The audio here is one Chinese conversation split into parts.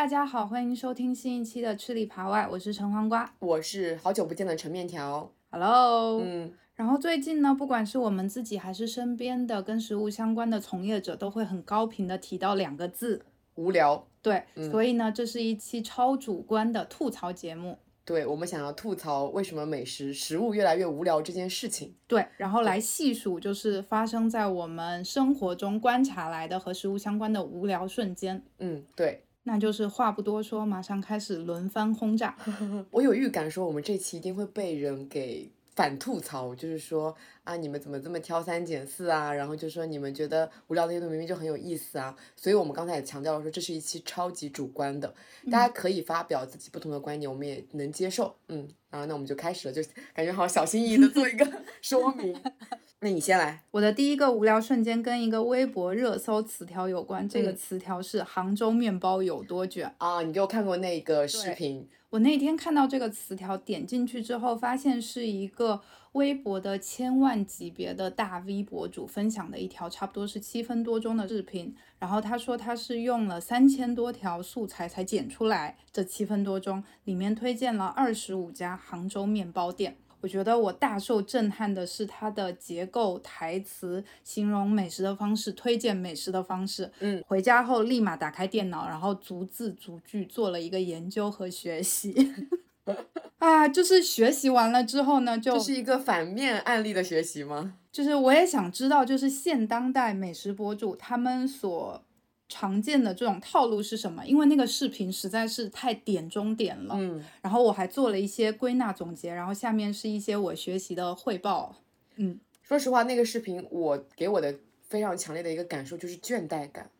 大家好，欢迎收听新一期的吃里扒外，我是陈黄瓜，我是好久不见的陈面条。Hello，嗯，然后最近呢，不管是我们自己还是身边的跟食物相关的从业者，都会很高频的提到两个字，无聊。对，嗯所以呢，这是一期超主观的吐槽节目，对我们想要吐槽为什么美食食物越来越无聊这件事情。对，然后来细数就是发生在我们生活中观察来的和食物相关的无聊瞬间。嗯，对那就是话不多说，马上开始轮番轰炸。我有预感说我们这期一定会被人给反吐槽，就是说啊，你们怎么这么挑三拣四啊？然后就说你们觉得无聊的那些东西明明就很有意思啊。所以我们刚才也强调了说，这是一期超级主观的，大家可以发表自己不同的观点，我们也能接受。嗯，然后那我们就开始了，就感觉好小心翼翼的做一个 说明。那你先来。我的第一个无聊瞬间跟一个微博热搜词条有关，这个嗯词条是杭州面包有多卷。啊，你给我看过那个视频？我那天看到这个词条，点进去之后，发现是一个微博的千万级别的大 V 博主分享的一条，差不多是七分多钟的视频。然后他说他是用了三千多条素材才剪出来这七分多钟，里面推荐了二十五家杭州面包店。我觉得我大受震撼的是它的结构、台词、形容美食的方式、推荐美食的方式。嗯，回家后立马打开电脑，然后逐字逐句做了一个研究和学习。啊，就是学习完了之后呢，就这是一个反面案例的学习吗？就是我也想知道，就是现当代美食博主他们所常见的这种套路是什么？因为那个视频实在是太点中点了。嗯，然后我还做了一些归纳总结，然后下面是一些我学习的汇报。嗯，说实话，那个视频我给我的非常强烈的一个感受就是倦怠感，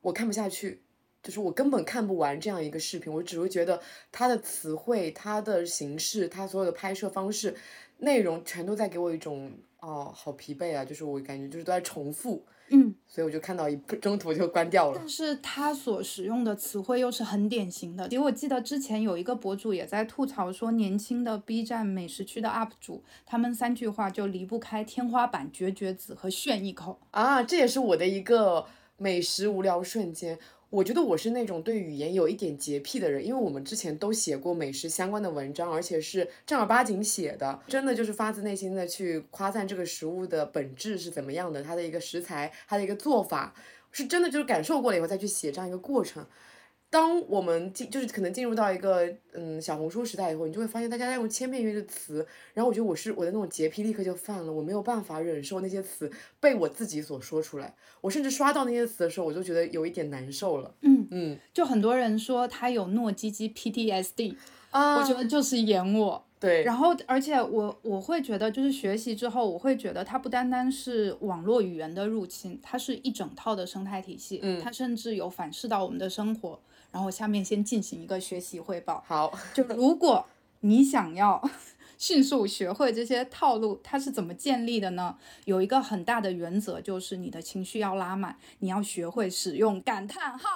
我看不下去，就是我根本看不完这样一个视频，我只会觉得它的词汇、它的形式、它所有的拍摄方式、内容全都在给我一种哦，好疲惫啊，就是我感觉就是都在重复，嗯，所以我就看到一中途就关掉了但。是它所使用的词汇又是很典型的。因为我记得之前有一个博主也在吐槽说，年轻的 B 站美食区的 UP 主，他们三句话就离不开天花板、绝绝子和炫一口。啊，这也是我的一个美食无聊瞬间。我觉得我是那种对语言有一点洁癖的人，因为我们之前都写过美食相关的文章，而且是正儿八经写的，真的就是发自内心的去夸赞这个食物的本质是怎么样的，它的一个食材，它的一个做法，是真的就是感受过了以后再去写这样一个过程。当我们进就是可能进入到一个嗯小红书时代以后，你就会发现大家在用千篇一律的词，然后我觉得我是我的那种洁癖立刻就犯了，我没有办法忍受那些词被我自己所说出来，我甚至刷到那些词的时候，我就觉得有一点难受了。嗯嗯就很多人说他有糯叽叽 PTSD，、啊，我觉得就是演我。对，然后，而且我我会觉得，就是学习之后，我会觉得它不单单是网络语言的入侵，它是一整套的生态体系，嗯它甚至有反噬到我们的生活。然后，我下面先进行一个学习汇报。好，就 如果你想要 迅速学会这些套路，它是怎么建立的呢？有一个很大的原则，就是你的情绪要拉满，你要学会使用感叹号。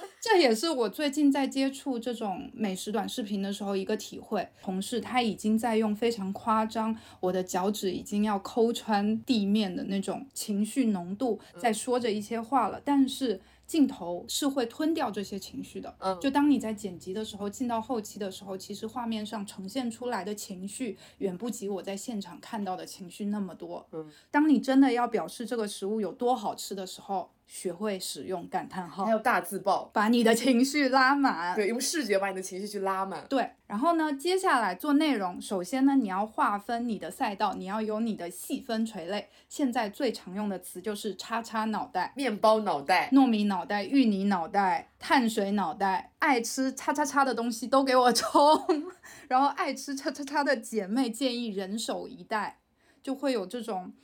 这也是我最近在接触这种美食短视频的时候一个体会。同事他已经在用非常夸张，我的脚趾已经要抠穿地面的那种情绪浓度，在说着一些话了，但是。镜头是会吞掉这些情绪的，嗯。就当你在剪辑的时候，进到后期的时候，其实画面上呈现出来的情绪远不及我在现场看到的情绪那么多。嗯，当你真的要表示这个食物有多好吃的时候，学会使用感叹号还，有大字报，把你的情绪拉满。对，用视觉把你的情绪去拉满。对，然后呢，接下来做内容，首先呢，你要划分你的赛道，你要有你的细分垂类。现在最常用的词就是叉叉脑袋。面包脑袋，糯米脑袋、芋泥脑袋、碳水脑袋，爱吃叉叉叉的东西都给我冲，然后爱吃叉叉叉的姐妹建议人手一袋，就会有这种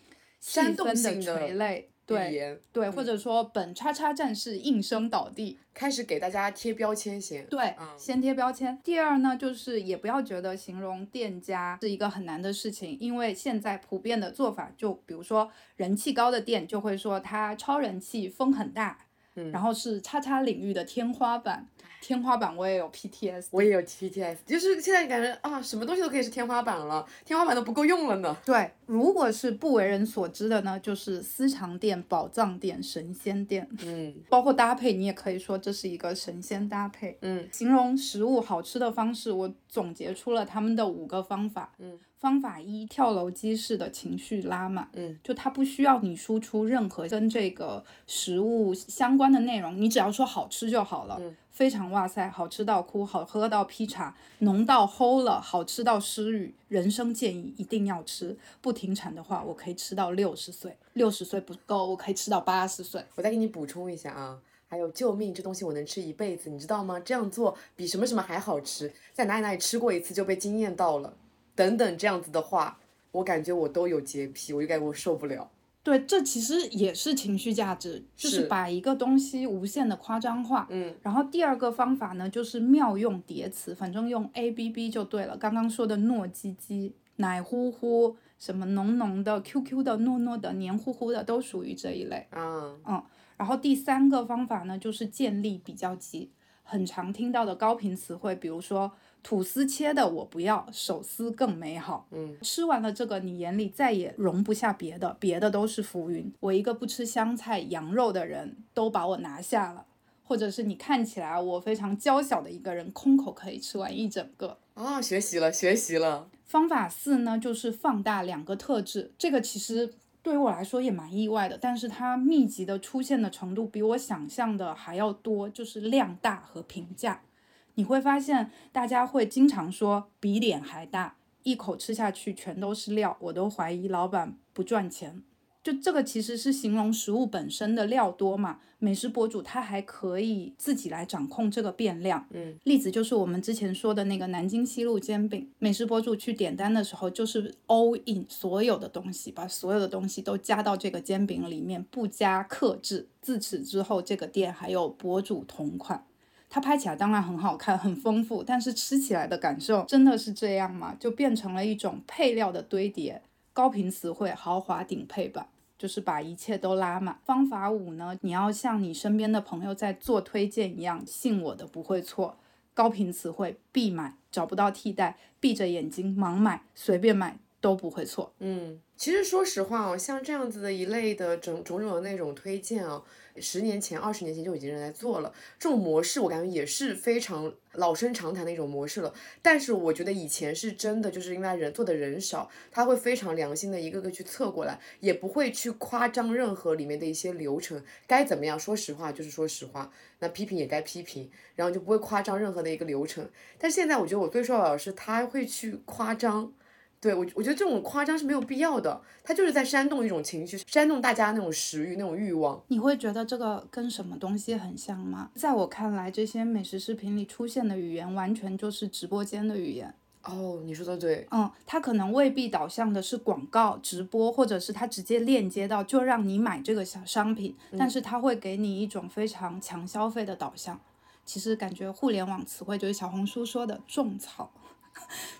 细煽动分的性的垂类，语对言对，或者说本叉叉战士应声倒地，开始给大家贴标签先。对，嗯先贴标签。第二呢，就是也不要觉得形容店家是一个很难的事情，因为现在普遍的做法，就比如说人气高的店就会说它超人气，风很大。然后是叉叉领域的天花板。天花板我也有 PTS，我也有 PTS，就是现在感觉啊，什么东西都可以是天花板了，天花板都不够用了呢。对，如果是不为人所知的呢，就是私藏店、宝藏店、神仙店，嗯，包括搭配，你也可以说这是一个神仙搭配。嗯，形容食物好吃的方式，我总结出了他们的五个方法。嗯。方法一，跳楼机式的情绪拉满，嗯，就它不需要你输出任何跟这个食物相关的内容，你只要说好吃就好了，嗯，非常哇塞，好吃到哭，好喝到劈叉，浓到齁了，好吃到失语，人生建议一定要吃，不停产的话，我可以吃到六十岁，六十岁不够，我可以吃到八十岁。我再给你补充一下啊，还有救命，这东西我能吃一辈子，你知道吗？这样做比什么什么还好吃，在哪里哪里吃过一次就被惊艳到了。等等这样子的话，我感觉我都有洁癖，我就感觉我受不了。对，这其实也是情绪价值，就是把一个东西无限的夸张化。嗯，然后第二个方法呢，就是妙用叠词，反正用 A B B 就对了。刚刚说的糯叽叽、奶乎乎、什么浓浓的、Q Q 的、糯糯的、黏糊糊的，都属于这一类。嗯嗯，然后第三个方法呢，就是建立比较级，很常听到的高频词汇，比如说。吐司切的我不要，手撕更美好。嗯，吃完了这个，你眼里再也容不下别的，别的都是浮云。我一个不吃香菜、羊肉的人，都把我拿下了。或者是你看起来我非常娇小的一个人，空口可以吃完一整个。啊，学习了，学习了。方法四呢，就是放大两个特质。这个其实对于我来说也蛮意外的，但是它密集的出现的程度比我想象的还要多，就是量大和评价。你会发现，大家会经常说比脸还大，一口吃下去全都是料，我都怀疑老板不赚钱。就这个其实是形容食物本身的料多嘛。美食博主他还可以自己来掌控这个变量。嗯，例子就是我们之前说的那个南京西路煎饼，美食博主去点单的时候就是 all in 所有的东西，把所有的东西都加到这个煎饼里面，不加克制。自此之后，这个店还有博主同款。它拍起来当然很好看，很丰富，但是吃起来的感受真的是这样吗？就变成了一种配料的堆叠，高频词汇，豪华顶配版，就是把一切都拉满。方法五呢，你要像你身边的朋友在做推荐一样，信我的不会错。高频词汇必买，找不到替代，闭着眼睛盲买，随便买都不会错。嗯，其实说实话哦，像这样子的一类的种种种的那种推荐啊。十年前、二十年前就已经人在做了这种模式，我感觉也是非常老生常谈的一种模式了。但是我觉得以前是真的，就是因为人做的人少，他会非常良心的一个个去测过来，也不会去夸张任何里面的一些流程，该怎么样，说实话就是说实话，那批评也该批评，然后就不会夸张任何的一个流程。但现在我觉得我最受老师他会去夸张。对我，我觉得这种夸张是没有必要的，他就是在煽动一种情绪，煽动大家那种食欲、那种欲望。你会觉得这个跟什么东西很像吗？在我看来，这些美食视频里出现的语言，完全就是直播间的语言。哦，你说的对。嗯，它可能未必导向的是广告直播，或者是它直接链接到就让你买这个小商品，但是它会给你一种非常强消费的导向。其实感觉互联网词汇就是小红书说的种草。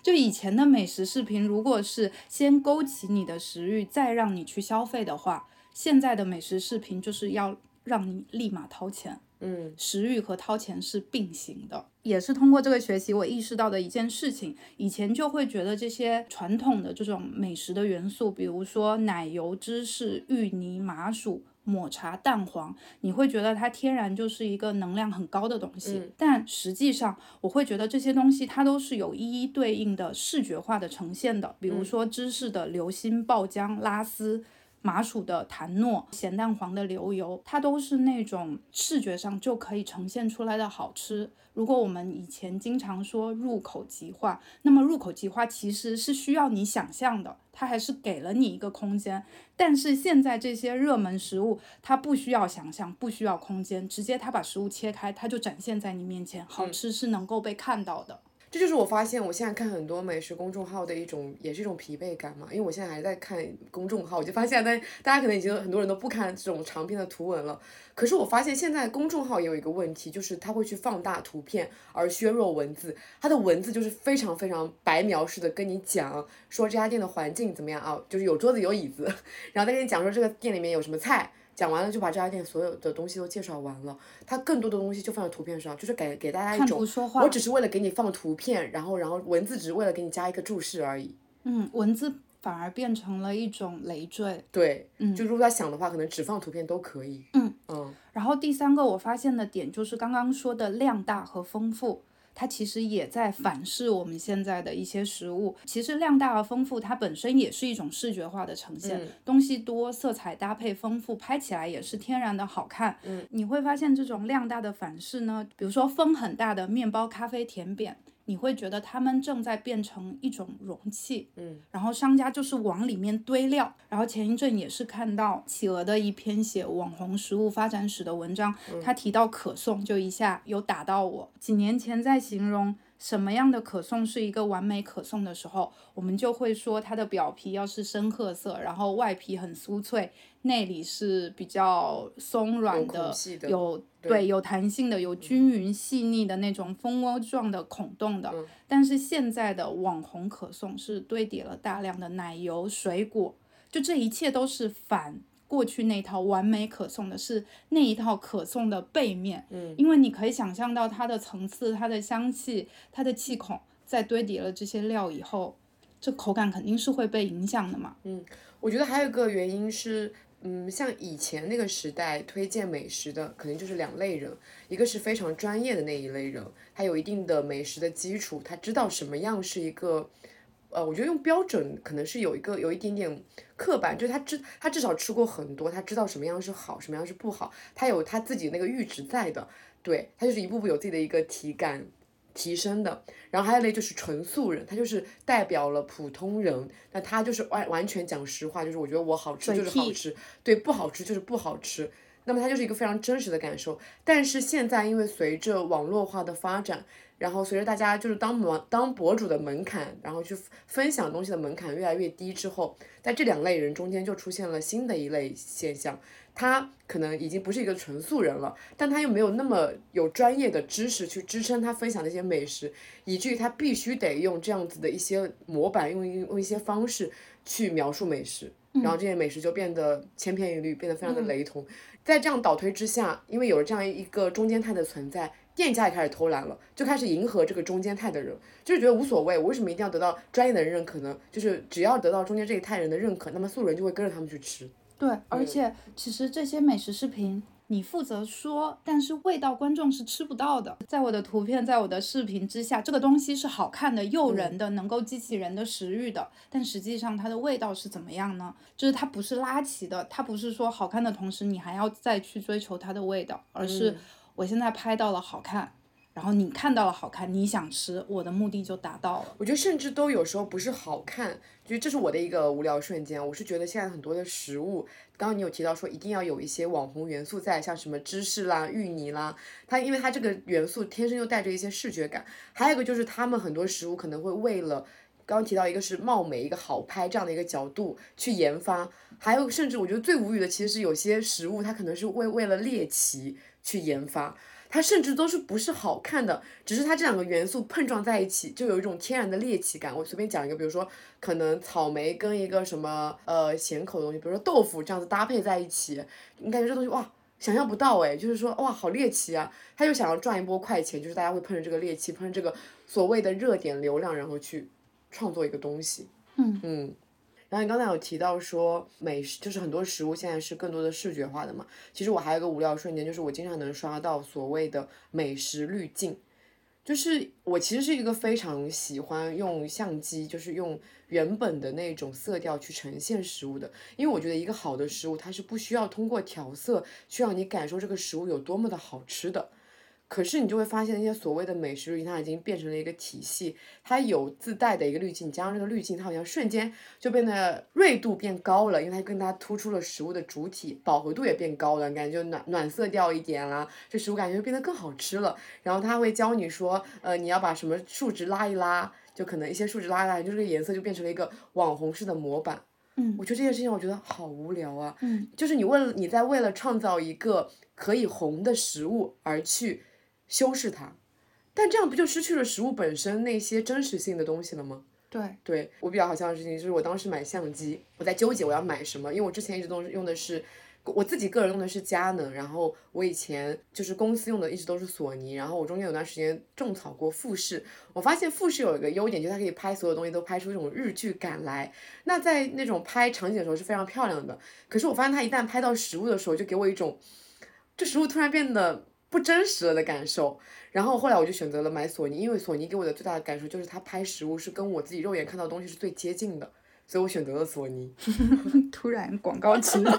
就以前的美食视频，如果是先勾起你的食欲，再让你去消费的话，现在的美食视频就是要让你立马掏钱。嗯，食欲和掏钱是并行的，也是通过这个学习我意识到的一件事情。以前就会觉得这些传统的这种美食的元素，比如说奶油、芝士、芋泥、麻薯。抹茶、蛋黄，你会觉得它天然就是一个能量很高的东西，但实际上我会觉得这些东西它都是有一一对应的视觉化的呈现的，比如说芝士的流心爆浆拉丝。麻薯的弹糯，咸蛋黄的流油，它都是那种视觉上就可以呈现出来的好吃。如果我们以前经常说入口即化，那么入口即化其实是需要你想象的，它还是给了你一个空间。但是现在这些热门食物，它不需要想象，不需要空间，直接它把食物切开，它就展现在你面前，好吃是能够被看到的。这就是我发现，我现在看很多美食公众号的一种，也是一种疲惫感嘛。因为我现在还在看公众号，我就发现，但大家可能已经很多人都不看这种长篇的图文了。可是我发现现在公众号也有一个问题，就是它会去放大图片而削弱文字。它的文字就是非常非常白描式的跟你讲说这家店的环境怎么样啊，就是有桌子有椅子，然后再跟你讲说这个店里面有什么菜。讲完了就把这家店所有的东西都介绍完了，它更多的东西就放在图片上，就是给给大家一看种图说话我只是为了给你放图片，然后然后文字只是为了给你加一个注释而已。嗯，文字反而变成了一种累赘。对，嗯就如果他想的话，可能只放图片都可以。嗯嗯然后第三个我发现的点就是刚刚说的量大和丰富。它其实也在反噬我们现在的一些食物。其实量大而丰富，它本身也是一种视觉化的呈现，东西多，色彩搭配丰富，拍起来也是天然的好看。嗯，你会发现这种量大的反噬呢，比如说风很大的面包、咖啡、甜点。你会觉得他们正在变成一种容器，嗯，然后商家就是往里面堆料。然后前一阵也是看到企鹅的一篇写网红食物发展史的文章，他提到可颂，就一下有打到我。几年前在形容什么样的可颂是一个完美可颂的时候，我们就会说它的表皮要是深褐色，然后外皮很酥脆，内里是比较松软的有对对有弹性的，有均匀细腻的那种蜂窝状的孔洞的。嗯但是现在的网红可颂是堆叠了大量的奶油、水果，就这一切都是反过去那套完美可颂的，是那一套可颂的背面。嗯，因为你可以想象到它的层次、它的香气、它的气孔，在堆叠了这些料以后，这口感肯定是会被影响的嘛。嗯我觉得还有一个原因是，嗯，像以前那个时代推荐美食的，肯定就是两类人，一个是非常专业的那一类人，他有一定的美食的基础，他知道什么样是一个，呃，我觉得用标准可能是有一个有一点点刻板，就是他知他至少吃过很多，他知道什么样是好，什么样是不好，他有他自己那个阈值在的，对他就是一步步有自己的一个体感。提升的，然后还有一类就是纯素人，他就是代表了普通人，那他就是完完全讲实话，就是我觉得我好吃就是好吃，对，不好吃就是不好吃，那么他就是一个非常真实的感受。但是现在因为随着网络化的发展，然后随着大家就是当博当博主的门槛，然后去分享东西的门槛越来越低之后，在这两类人中间就出现了新的一类现象。他可能已经不是一个纯素人了，但他又没有那么有专业的知识去支撑他分享那些美食，以至于他必须得用这样子的一些模板，用一用一些方式去描述美食，然后这些美食就变得千篇一律，变得非常的雷同。在这样倒推之下，因为有了这样一个中间态的存在，店家也开始偷懒了，就开始迎合这个中间态的人，就是觉得无所谓，我为什么一定要得到专业的人认可呢？就是只要得到中间这一派人的认可，那么素人就会跟着他们去吃。对，而且其实这些美食视频。你负责说，但是味道观众是吃不到的。在我的图片，在我的视频之下，这个东西是好看的、诱人的，能够激起人的食欲的。但实际上它的味道是怎么样呢？就是它不是拉齐的，它不是说好看的同时你还要再去追求它的味道，而是我现在拍到了好看，然后你看到了好看，你想吃，我的目的就达到了。我觉得甚至都有时候不是好看，就是这是我的一个无聊瞬间。我是觉得现在很多的食物，刚刚你有提到说一定要有一些网红元素在，像什么芝士啦、芋泥啦，它因为它这个元素天生就带着一些视觉感。还有一个就是他们很多食物可能会为了刚刚提到一个是貌美，一个好拍这样的一个角度去研发，还有甚至我觉得最无语的其实是有些食物它可能是为为了猎奇去研发。它甚至都是不是好看的，只是它这两个元素碰撞在一起，就有一种天然的猎奇感。我随便讲一个，比如说可能草莓跟一个什么呃咸口的东西，比如说豆腐这样子搭配在一起，你感觉这东西哇想象不到哎，就是说哇好猎奇啊，他就想要赚一波快钱，就是大家会碰着这个猎奇，碰着这个所谓的热点流量，然后去创作一个东西。嗯嗯。然后你刚才有提到说美食，就是很多食物现在是更多的视觉化的嘛。其实我还有个无聊瞬间，就是我经常能刷到所谓的美食滤镜，就是我其实是一个非常喜欢用相机，就是用原本的那种色调去呈现食物的，因为我觉得一个好的食物它是不需要通过调色去让你感受这个食物有多么的好吃的。可是你就会发现，那些所谓的美食滤镜，它已经变成了一个体系，它有自带的一个滤镜，加上这个滤镜，它好像瞬间就变得锐度变高了，因为它更加突出了食物的主体，饱和度也变高了，感觉就暖暖色调一点啦，这食物感觉就变得更好吃了。然后它会教你说，呃，你要把什么数值拉一拉，就可能一些数值拉一拉，就这个颜色就变成了一个网红式的模板。嗯我觉得这件事情，我觉得好无聊啊。嗯，就是你为了你在为了创造一个可以红的食物而去修饰它，但这样不就失去了食物本身那些真实性的东西了吗？对，对我比较好笑的事情就是，我当时买相机，我在纠结我要买什么，因为我之前一直都是用的是我自己个人用的是佳能，然后我以前就是公司用的一直都是索尼，然后我中间有段时间种草过富士。我发现富士有一个优点，就是它可以拍所有东西都拍出一种日剧感来。那在那种拍场景的时候是非常漂亮的。可是我发现它一旦拍到实物的时候，就给我一种这实物突然变得不真实了的感受。然后后来我就选择了买索尼，因为索尼给我的最大的感受就是它拍实物是跟我自己肉眼看到的东西是最接近的，所以我选择了索尼。突然广告植入。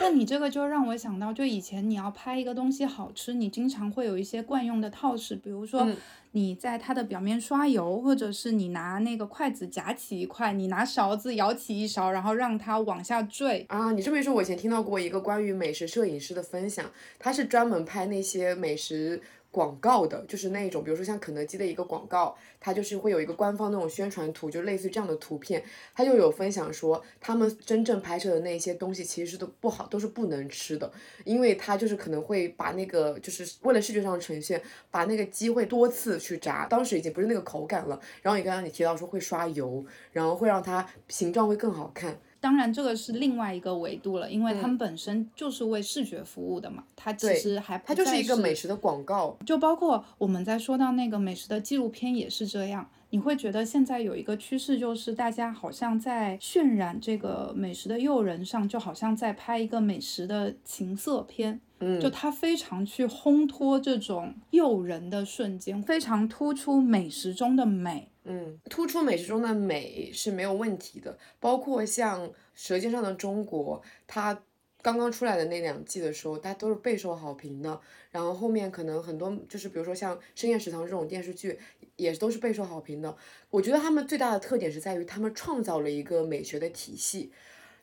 那你这个就让我想到，就以前你要拍一个东西好吃，你经常会有一些惯用的套式，比如说你在它的表面刷油，或者是你拿那个筷子夹起一块，你拿勺子舀起一勺，然后让它往下坠。啊，你这么一说，我以前听到过一个关于美食摄影师的分享，他是专门拍那些美食。广告的，就是那一种，比如说像肯德基的一个广告，它就是会有一个官方那种宣传图，就类似于这样的图片，他就有分享说，他们真正拍摄的那些东西其实都不好，都是不能吃的，因为他就是可能会把那个，就是为了视觉上呈现，把那个鸡会多次去炸，当时已经不是那个口感了，然后你刚刚你提到说会刷油，然后会让它形状会更好看。当然，这个是另外一个维度了，因为他们本身就是为视觉服务的嘛。它其实还它就是一个美食的广告，就包括我们在说到那个美食的纪录片也是这样。你会觉得现在有一个趋势，就是大家好像在渲染这个美食的诱人上，就好像在拍一个美食的情色片。嗯，就它非常去烘托这种诱人的瞬间，非常突出美食中的美。嗯，突出美食中的美是没有问题的，包括像《舌尖上的中国》，它刚刚出来的那两季的时候，它都是备受好评的。然后后面可能很多，就是比如说像《深夜食堂》这种电视剧，也都是备受好评的。我觉得他们最大的特点是在于他们创造了一个美学的体系。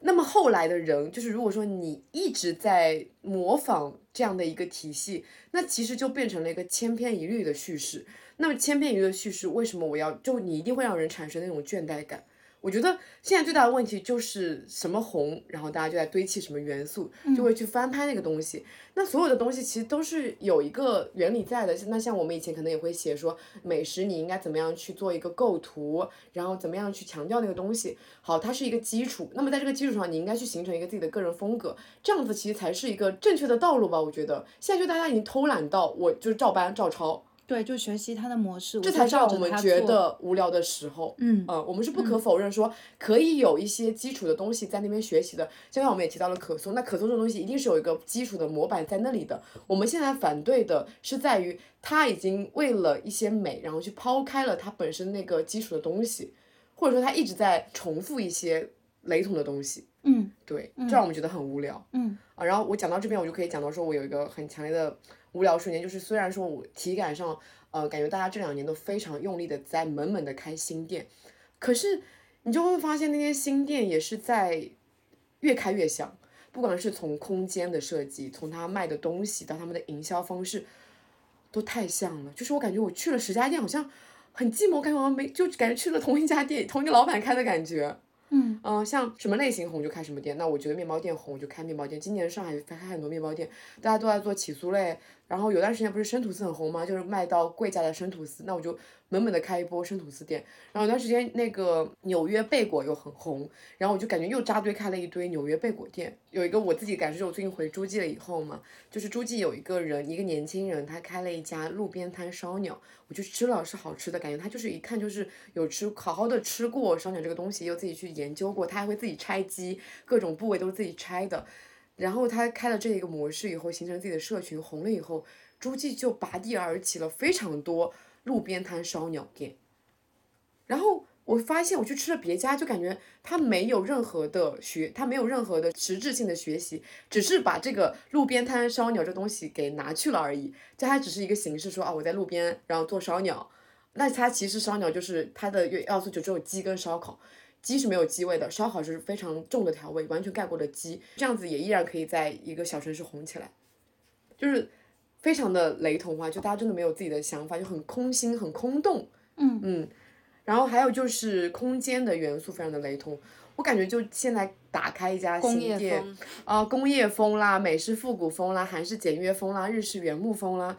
那么后来的人，就是如果说你一直在模仿这样的一个体系，那其实就变成了一个千篇一律的叙事。那么千篇一律的叙事，为什么我要就你一定会让人产生那种倦怠感？我觉得现在最大的问题就是什么红，然后大家就在堆砌什么元素，就会去翻拍那个东西。那所有的东西其实都是有一个原理在的。那像我们以前可能也会写说美食你应该怎么样去做一个构图，然后怎么样去强调那个东西。好，它是一个基础。那么在这个基础上，你应该去形成一个自己的个人风格，这样子其实才是一个正确的道路吧？我觉得现在就大家已经偷懒到我就是照搬照抄。对，就学习他的模式，这才是让我们觉得无聊的时候。嗯，呃，我们是不可否认说可以有一些基础的东西在那边学习的。就像我们也提到了可颂，那可颂这种东西一定是有一个基础的模板在那里的。我们现在反对的是在于他已经为了一些美，然后去抛开了它本身那个基础的东西，或者说他一直在重复一些雷同的东西。嗯，对，这让我们觉得很无聊。嗯，啊，然后我讲到这边，我就可以讲到说我有一个很强烈的。无聊瞬间就是，虽然说我体感上，呃，感觉大家这两年都非常用力的在猛猛的开新店，可是你就会发现那些新店也是在越开越像，不管是从空间的设计，从他卖的东西到他们的营销方式，都太像了。就是我感觉我去了十家店，好像很寂寞，感觉好像没，就感觉去了同一家店，同一个老板开的感觉。嗯嗯，像什么类型红就开什么店，那我觉得面包店红我就开面包店。今年上海开很多面包店，大家都在做起酥类，然后有段时间不是生吐司很红吗？就是卖到贵价的生吐司，那我就。猛猛的开一波生吐司店，然后有段时间那个纽约贝果又很红，然后我就感觉又扎堆开了一堆纽约贝果店。有一个我自己感受，就我最近回诸暨了以后嘛，就是诸暨有一个人，一个年轻人，他开了一家路边摊烧鸟，我就吃了，是好吃的，感觉他就是一看就是有吃好好的吃过烧鸟这个东西，又自己去研究过，他还会自己拆机，各种部位都是自己拆的。然后他开了这一个模式以后，形成自己的社群，红了以后，诸暨就拔地而起了非常多。路边摊烧鸟店，然后我发现我去吃了别家，就感觉他没有任何的学，他没有任何的实质性的学习，只是把这个路边摊烧鸟这东西给拿去了而已。这还只是一个形式，说啊我在路边然后做烧鸟，那它其实烧鸟就是它的要素就只有鸡跟烧烤，鸡是没有鸡味的，烧烤是非常重的调味，完全盖过了鸡，这样子也依然可以在一个小城市红起来，就是。非常的雷同化，就大家真的没有自己的想法，就很空心、很空洞。嗯嗯，然后还有就是空间的元素非常的雷同，我感觉就现在打开一家新店，啊，工业风啦，美式复古风啦，韩式简约风啦，日式原木风啦，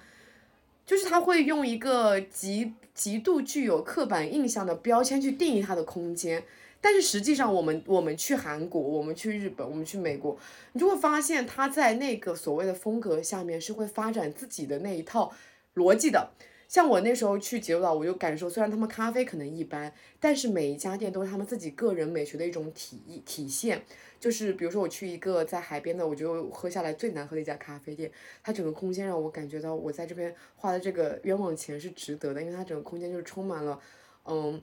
就是他会用一个极极度具有刻板印象的标签去定义它的空间，但是实际上，我们我们去韩国，我们去日本，我们去美国，你就会发现他在那个所谓的风格下面是会发展自己的那一套逻辑的。像我那时候去吉鲁岛，我就感受，虽然他们咖啡可能一般，但是每一家店都是他们自己个人美学的一种体体现。就是比如说我去一个在海边的，我就喝下来最难喝的一家咖啡店，它整个空间让我感觉到我在这边花的这个冤枉钱是值得的，因为它整个空间就是充满了，嗯。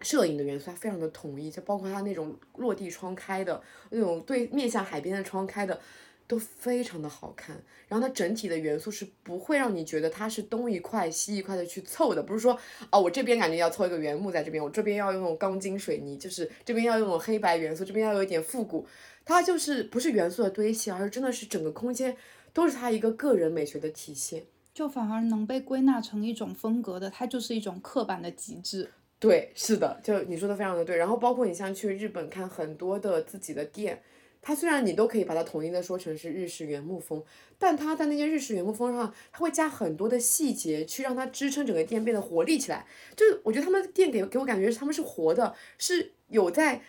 摄影的元素它非常的统一，就包括它那种落地窗开的那种对面向海边的窗开的，都非常的好看。然后它整体的元素是不会让你觉得它是东一块西一块的去凑的，不是说哦我这边感觉要凑一个原木在这边，我这边要用钢筋水泥，就是这边要用黑白元素，这边要有一点复古。它就是不是元素的堆砌，而是真的是整个空间都是它一个个人美学的体现，就反而能被归纳成一种风格的，它就是一种刻板的极致。对，是的，就你说的非常的对。然后包括你像去日本看很多的自己的店，它虽然你都可以把它统一的说成是日式原木风，但它在那些日式原木风上，它会加很多的细节去让它支撑整个店变得活力起来。就我觉得他们店给给我感觉他们是活的，是有在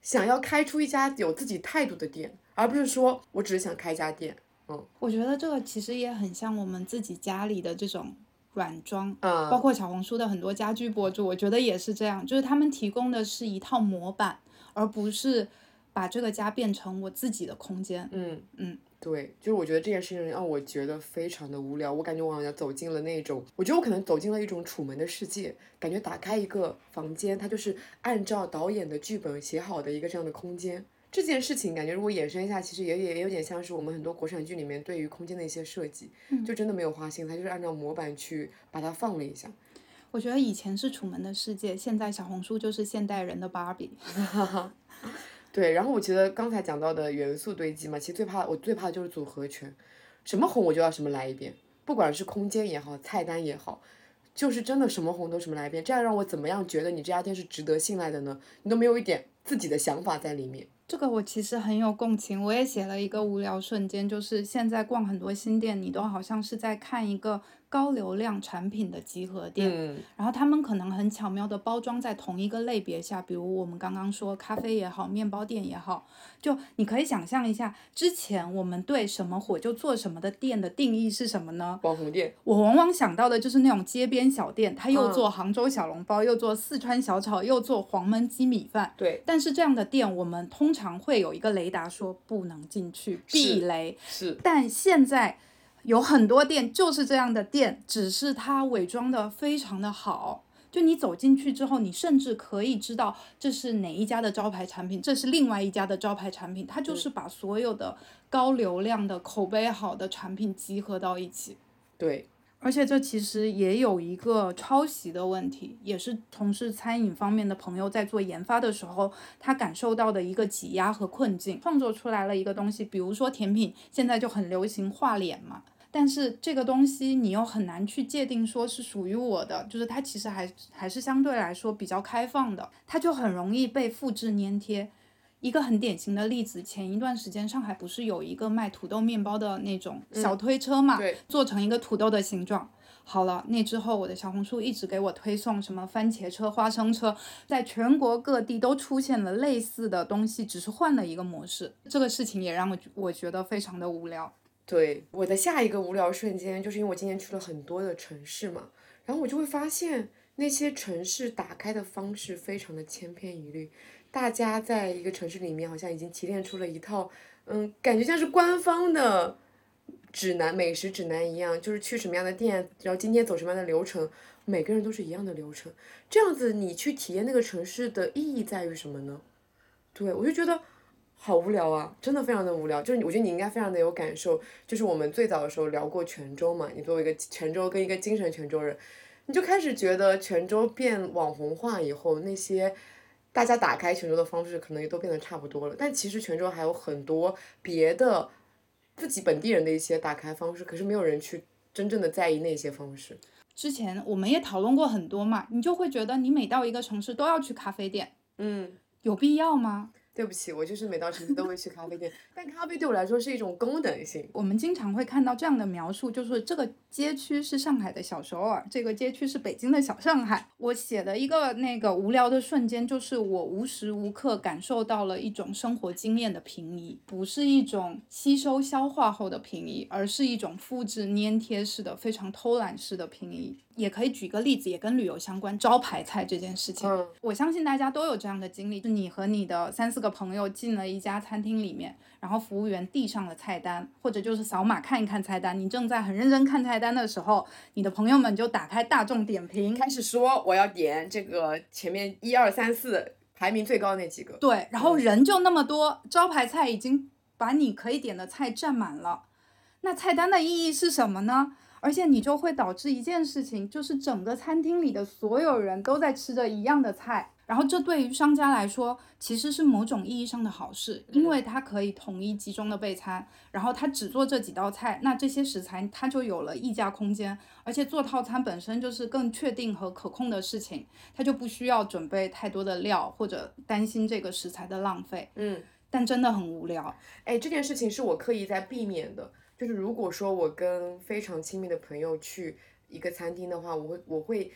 想要开出一家有自己态度的店，而不是说我只是想开一家店。嗯，我觉得这个其实也很像我们自己家里的这种。软装，嗯包括小红书的很多家居博主，我觉得也是这样，就是他们提供的是一套模板，而不是把这个家变成我自己的空间。嗯嗯，对，就是我觉得这件事情让我觉得非常的无聊，我感觉我好像走进了那种，我觉得我可能走进了一种楚门的世界，感觉打开一个房间，它就是按照导演的剧本写好的一个这样的空间。这件事情感觉如果延伸一下，其实也也有点像是我们很多国产剧里面对于空间的一些设计，就真的没有花心，它就是按照模板去把它放了一下。我觉得以前是楚门的世界，现在小红书就是现代人的芭比。对，然后我觉得刚才讲到的元素堆积嘛，其实最怕我最怕的就是组合拳，什么红我就要什么来一遍，不管是空间也好，菜单也好，就是真的什么红都什么来一遍，这样让我怎么样觉得你这家店是值得信赖的呢？你都没有一点自己的想法在里面。这个我其实很有共情，我也写了一个无聊瞬间，就是现在逛很多新店，你都好像是在看一个。高流量产品的集合店，然后他们可能很巧妙的包装在同一个类别下，比如我们刚刚说咖啡也好，面包店也好，就你可以想象一下，之前我们对什么火就做什么的店的定义是什么呢？网红店。我往往想到的就是那种街边小店，他又做杭州小笼包，又做四川小炒，又做黄焖鸡米饭。对。但是这样的店，我们通常会有一个雷达说不能进去，避雷。是。但现在。有很多店就是这样的店，只是它伪装的非常的好。就你走进去之后，你甚至可以知道这是哪一家的招牌产品，这是另外一家的招牌产品。它就是把所有的高流量的、口碑好的产品集合到一起。对。而且这其实也有一个抄袭的问题，也是从事餐饮方面的朋友在做研发的时候，他感受到的一个挤压和困境，创作出来了一个东西。比如说甜品，现在就很流行画脸嘛。但是这个东西你又很难去界定说是属于我的，就是它其实还还是相对来说比较开放的，它就很容易被复制粘贴。一个很典型的例子，前一段时间上海不是有一个卖土豆面包的那种小推车嘛，做成一个土豆的形状。好了，那之后我的小红书一直给我推送什么番茄车、花生车，在全国各地都出现了类似的东西，只是换了一个模式。这个事情也让我我觉得非常的无聊。对我的下一个无聊瞬间，就是因为我今年去了很多的城市嘛，然后我就会发现那些城市打开的方式非常的千篇一律，大家在一个城市里面好像已经提炼出了一套，嗯，感觉像是官方的指南、美食指南一样，就是去什么样的店，然后今天走什么样的流程，每个人都是一样的流程，这样子你去体验那个城市的意义在于什么呢？对我就觉得。好无聊啊，真的非常的无聊。就是我觉得你应该非常的有感受。就是我们最早的时候聊过泉州嘛，你作为一个泉州跟一个精神泉州人，你就开始觉得泉州变网红化以后，那些大家打开泉州的方式可能也都变得差不多了。但其实泉州还有很多别的自己本地人的一些打开方式，可是没有人去真正的在意那些方式。之前我们也讨论过很多嘛，你就会觉得你每到一个城市都要去咖啡店，嗯，有必要吗？对不起，我就是每到城市都会去咖啡店，但咖啡对我来说是一种功能性。我们经常会看到这样的描述，就是这个街区是上海的小首尔，这个街区是北京的小上海。我写的一个那个无聊的瞬间，就是我无时无刻感受到了一种生活经验的平移，不是一种吸收消化后的平移，而是一种复制粘贴式的、非常偷懒式的平移。也可以举个例子，也跟旅游相关，招牌菜这件事情，我相信大家都有这样的经历，是你和你的三四个朋友进了一家餐厅里面，然后服务员递上了菜单，或者就是扫码看一看菜单，你正在很认真看菜单的时候，你的朋友们就打开大众点评，开始说我要点这个前面一二三四排名最高那几个，对，然后人就那么多，招牌菜已经把你可以点的菜占满了，那菜单的意义是什么呢？而且你就会导致一件事情，就是整个餐厅里的所有人都在吃着一样的菜，然后这对于商家来说其实是某种意义上的好事，因为它可以统一集中的备餐，然后它只做这几道菜，那这些食材它就有了溢价空间，而且做套餐本身就是更确定和可控的事情，它就不需要准备太多的料或者担心这个食材的浪费。嗯，但真的很无聊。哎，这件事情是我刻意在避免的。就是如果说我跟非常亲密的朋友去一个餐厅的话，我会我会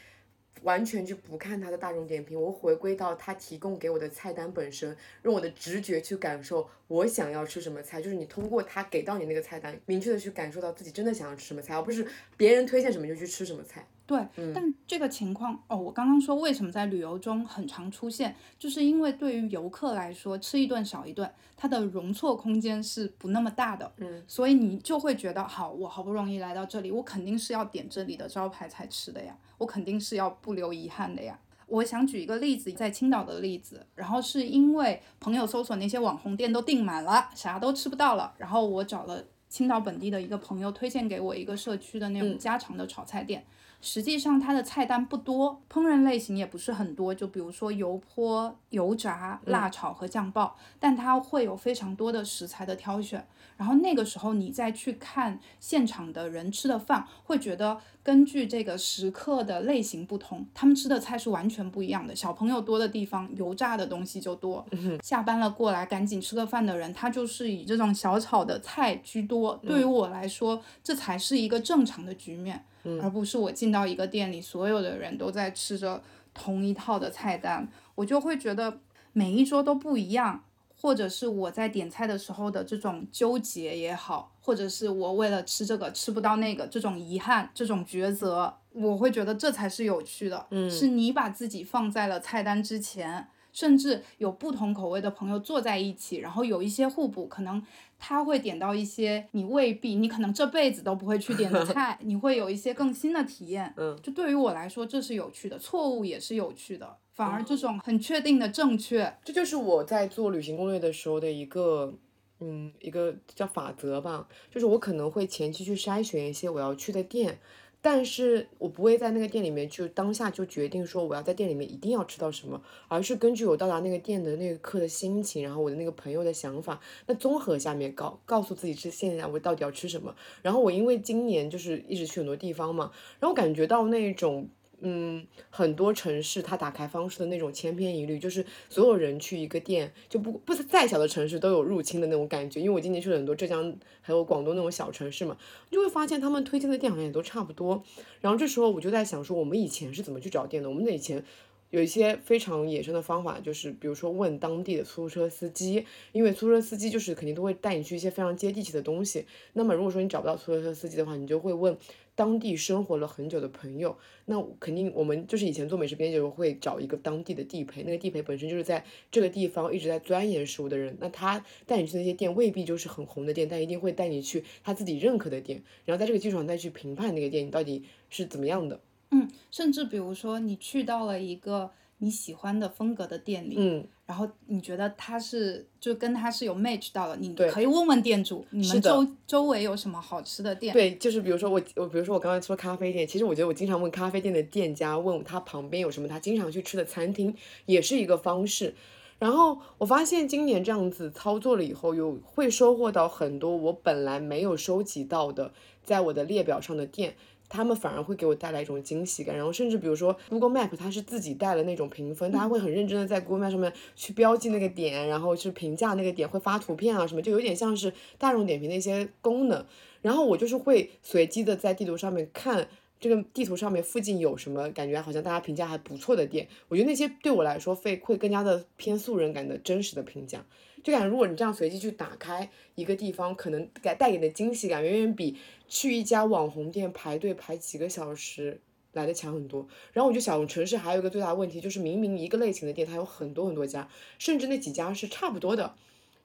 完全就不看他的大众点评，我回归到他提供给我的菜单本身，用我的直觉去感受我想要吃什么菜。就是你通过他给到你那个菜单，明确的去感受到自己真的想要吃什么菜，而不是别人推荐什么就去吃什么菜。对，但这个情况哦，我刚刚说为什么在旅游中很常出现，就是因为对于游客来说，吃一顿少一顿，它的容错空间是不那么大的，嗯，所以你就会觉得，好，我好不容易来到这里，我肯定是要点这里的招牌菜吃的呀，我肯定是要不留遗憾的呀。我想举一个例子，在青岛的例子，然后是因为朋友搜索那些网红店都订满了，啥都吃不到了，然后我找了青岛本地的一个朋友推荐给我一个社区的那种家常的炒菜店。实际上它的菜单不多，烹饪类型也不是很多，就比如说油泼、油炸、辣炒和酱爆，但它会有非常多的食材的挑选。然后那个时候你再去看现场的人吃的饭，会觉得根据这个食客的类型不同，他们吃的菜是完全不一样的。小朋友多的地方，油炸的东西就多；下班了过来赶紧吃个饭的人，他就是以这种小炒的菜居多。对于我来说，这才是一个正常的局面。而不是我进到一个店里，所有的人都在吃着同一套的菜单，我就会觉得每一桌都不一样，或者是我在点菜的时候的这种纠结也好，或者是我为了吃这个吃不到那个这种遗憾、这种抉择，我会觉得这才是有趣的，嗯是你把自己放在了菜单之前。甚至有不同口味的朋友坐在一起，然后有一些互补，可能他会点到一些你未必，你可能这辈子都不会去点的菜，你会有一些更新的体验。嗯，就对于我来说，这是有趣的，错误也是有趣的，反而这种很确定的正确，这就是我在做旅行攻略的时候的一个，嗯，一个叫法则吧，就是我可能会前期去筛选一些我要去的店。但是我不会在那个店里面就当下就决定说我要在店里面一定要吃到什么，而是根据我到达那个店的那个刻的心情，然后我的那个朋友的想法，那综合下面告告诉自己是现在我到底要吃什么。然后我因为今年就是一直去很多地方嘛，然后感觉到那种。嗯，很多城市它打开方式的那种千篇一律，就是所有人去一个店就不不是再小的城市都有入侵的那种感觉。因为我今年去了很多浙江还有广东那种小城市嘛，就会发现他们推荐的店好像也都差不多。然后这时候我就在想说，我们以前是怎么去找店的？我们以前。有一些非常野生的方法，就是比如说问当地的出租车司机，因为出租车司机就是肯定都会带你去一些非常接地气的东西。那么如果说你找不到出租车司机的话，你就会问当地生活了很久的朋友。那肯定我们就是以前做美食编辑会找一个当地的地陪，那个地陪本身就是在这个地方一直在钻研食物的人，那他带你去那些店未必就是很红的店，但一定会带你去他自己认可的店，然后在这个基础上再去评判那个店你到底是怎么样的。嗯，甚至比如说你去到了一个你喜欢的风格的店里，嗯，然后你觉得他是就跟他是有 match 到的，你可以问问店主，你们周周围有什么好吃的店？对，就是比如说我我比如说我刚才说咖啡店，其实我觉得我经常问咖啡店的店家，问他旁边有什么他经常去吃的餐厅，也是一个方式。然后我发现今年这样子操作了以后，有会收获到很多我本来没有收集到的，在我的列表上的店。他们反而会给我带来一种惊喜感。然后甚至比如说 Google Map，它是自己带了那种评分，大家会很认真的在 Google Map 上面去标记那个点，然后去评价那个点，会发图片啊什么，就有点像是大众点评的一些功能。然后我就是会随机的在地图上面看。这个地图上面附近有什么感觉？好像大家评价还不错的店，我觉得那些对我来说会会更加的偏素人感的真实的评价。就感觉如果你这样随机去打开一个地方，可能给带给的惊喜感远远比去一家网红店排队排几个小时来的强很多。然后我就想城市还有一个最大的问题就是，明明一个类型的店它有很多很多家，甚至那几家是差不多的。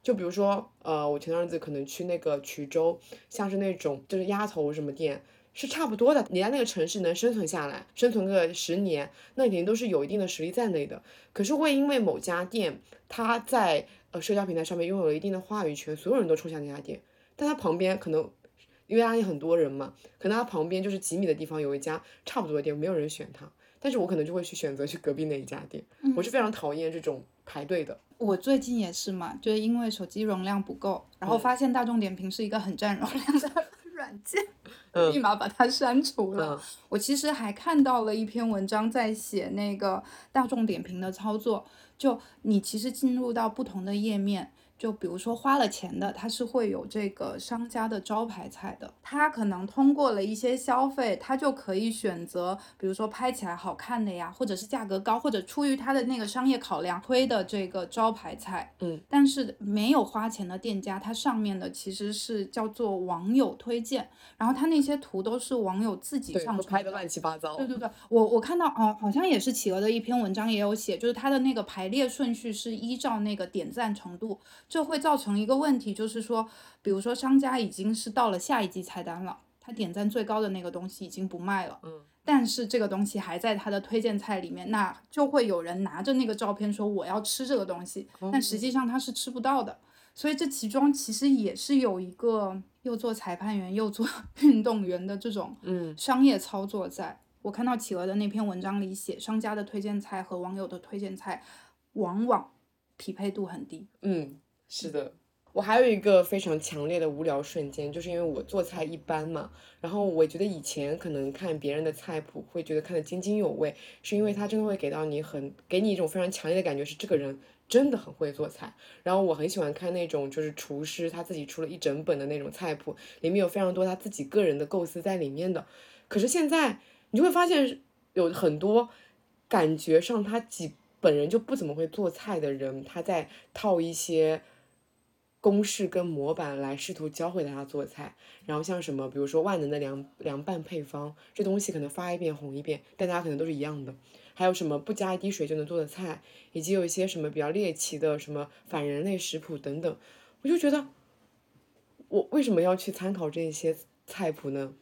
就比如说，呃，我前段日子可能去那个衢州，像是那种就是鸭头什么店。是差不多的，你在那个城市能生存下来，生存个十年，那肯定都是有一定的实力在内的。可是会因为某家店，它在呃社交平台上面拥有了一定的话语权，所有人都冲向那家店，但它旁边可能因为它也很多人嘛，可能它旁边就是几米的地方有一家差不多的店，没有人选它，但是我可能就会去选择去隔壁那一家店。我是非常讨厌这种排队的。我最近也是嘛，就是因为手机容量不够，然后发现大众点评是一个很占容量的。软件，立马把它删除了。我其实还看到了一篇文章，在写那个大众点评的操作，就你其实进入到不同的页面。就比如说花了钱的，它是会有这个商家的招牌菜的，他可能通过了一些消费，他就可以选择，比如说拍起来好看的呀，或者是价格高，或者出于他的那个商业考量推的这个招牌菜。嗯，但是没有花钱的店家，它上面的其实是叫做网友推荐，然后他那些图都是网友自己上拍的乱七八糟。对对对，我我看到哦，好像也是企鹅的一篇文章也有写，就是它的那个排列顺序是依照那个点赞程度。这会造成一个问题，就是说，比如说商家已经是到了下一季菜单了，他点赞最高的那个东西已经不卖了，嗯，但是这个东西还在他的推荐菜里面，那就会有人拿着那个照片说我要吃这个东西，但实际上他是吃不到的，所以这其中其实也是有一个又做裁判员又做 运动员的这种嗯商业操作在。我看到企鹅的那篇文章里写，商家的推荐菜和网友的推荐菜往往匹配度很低，嗯。是的，我还有一个非常强烈的无聊瞬间，就是因为我做菜一般嘛，然后我觉得以前可能看别人的菜谱会觉得看得津津有味，是因为他真的会给到你很给你一种非常强烈的感觉，是这个人真的很会做菜。然后我很喜欢看那种就是厨师他自己出了一整本的那种菜谱，里面有非常多他自己个人的构思在里面的。可是现在你就会发现有很多感觉上他几本人就不怎么会做菜的人，他在套一些。公式跟模板来试图教会大家做菜，然后像什么，比如说万能的凉凉拌配方，这东西可能发一遍红一遍，但大家可能都是一样的。还有什么不加一滴水就能做的菜，以及有一些什么比较猎奇的什么反人类食谱等等，我就觉得，我为什么要去参考这些菜谱呢？